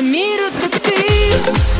миру, так ты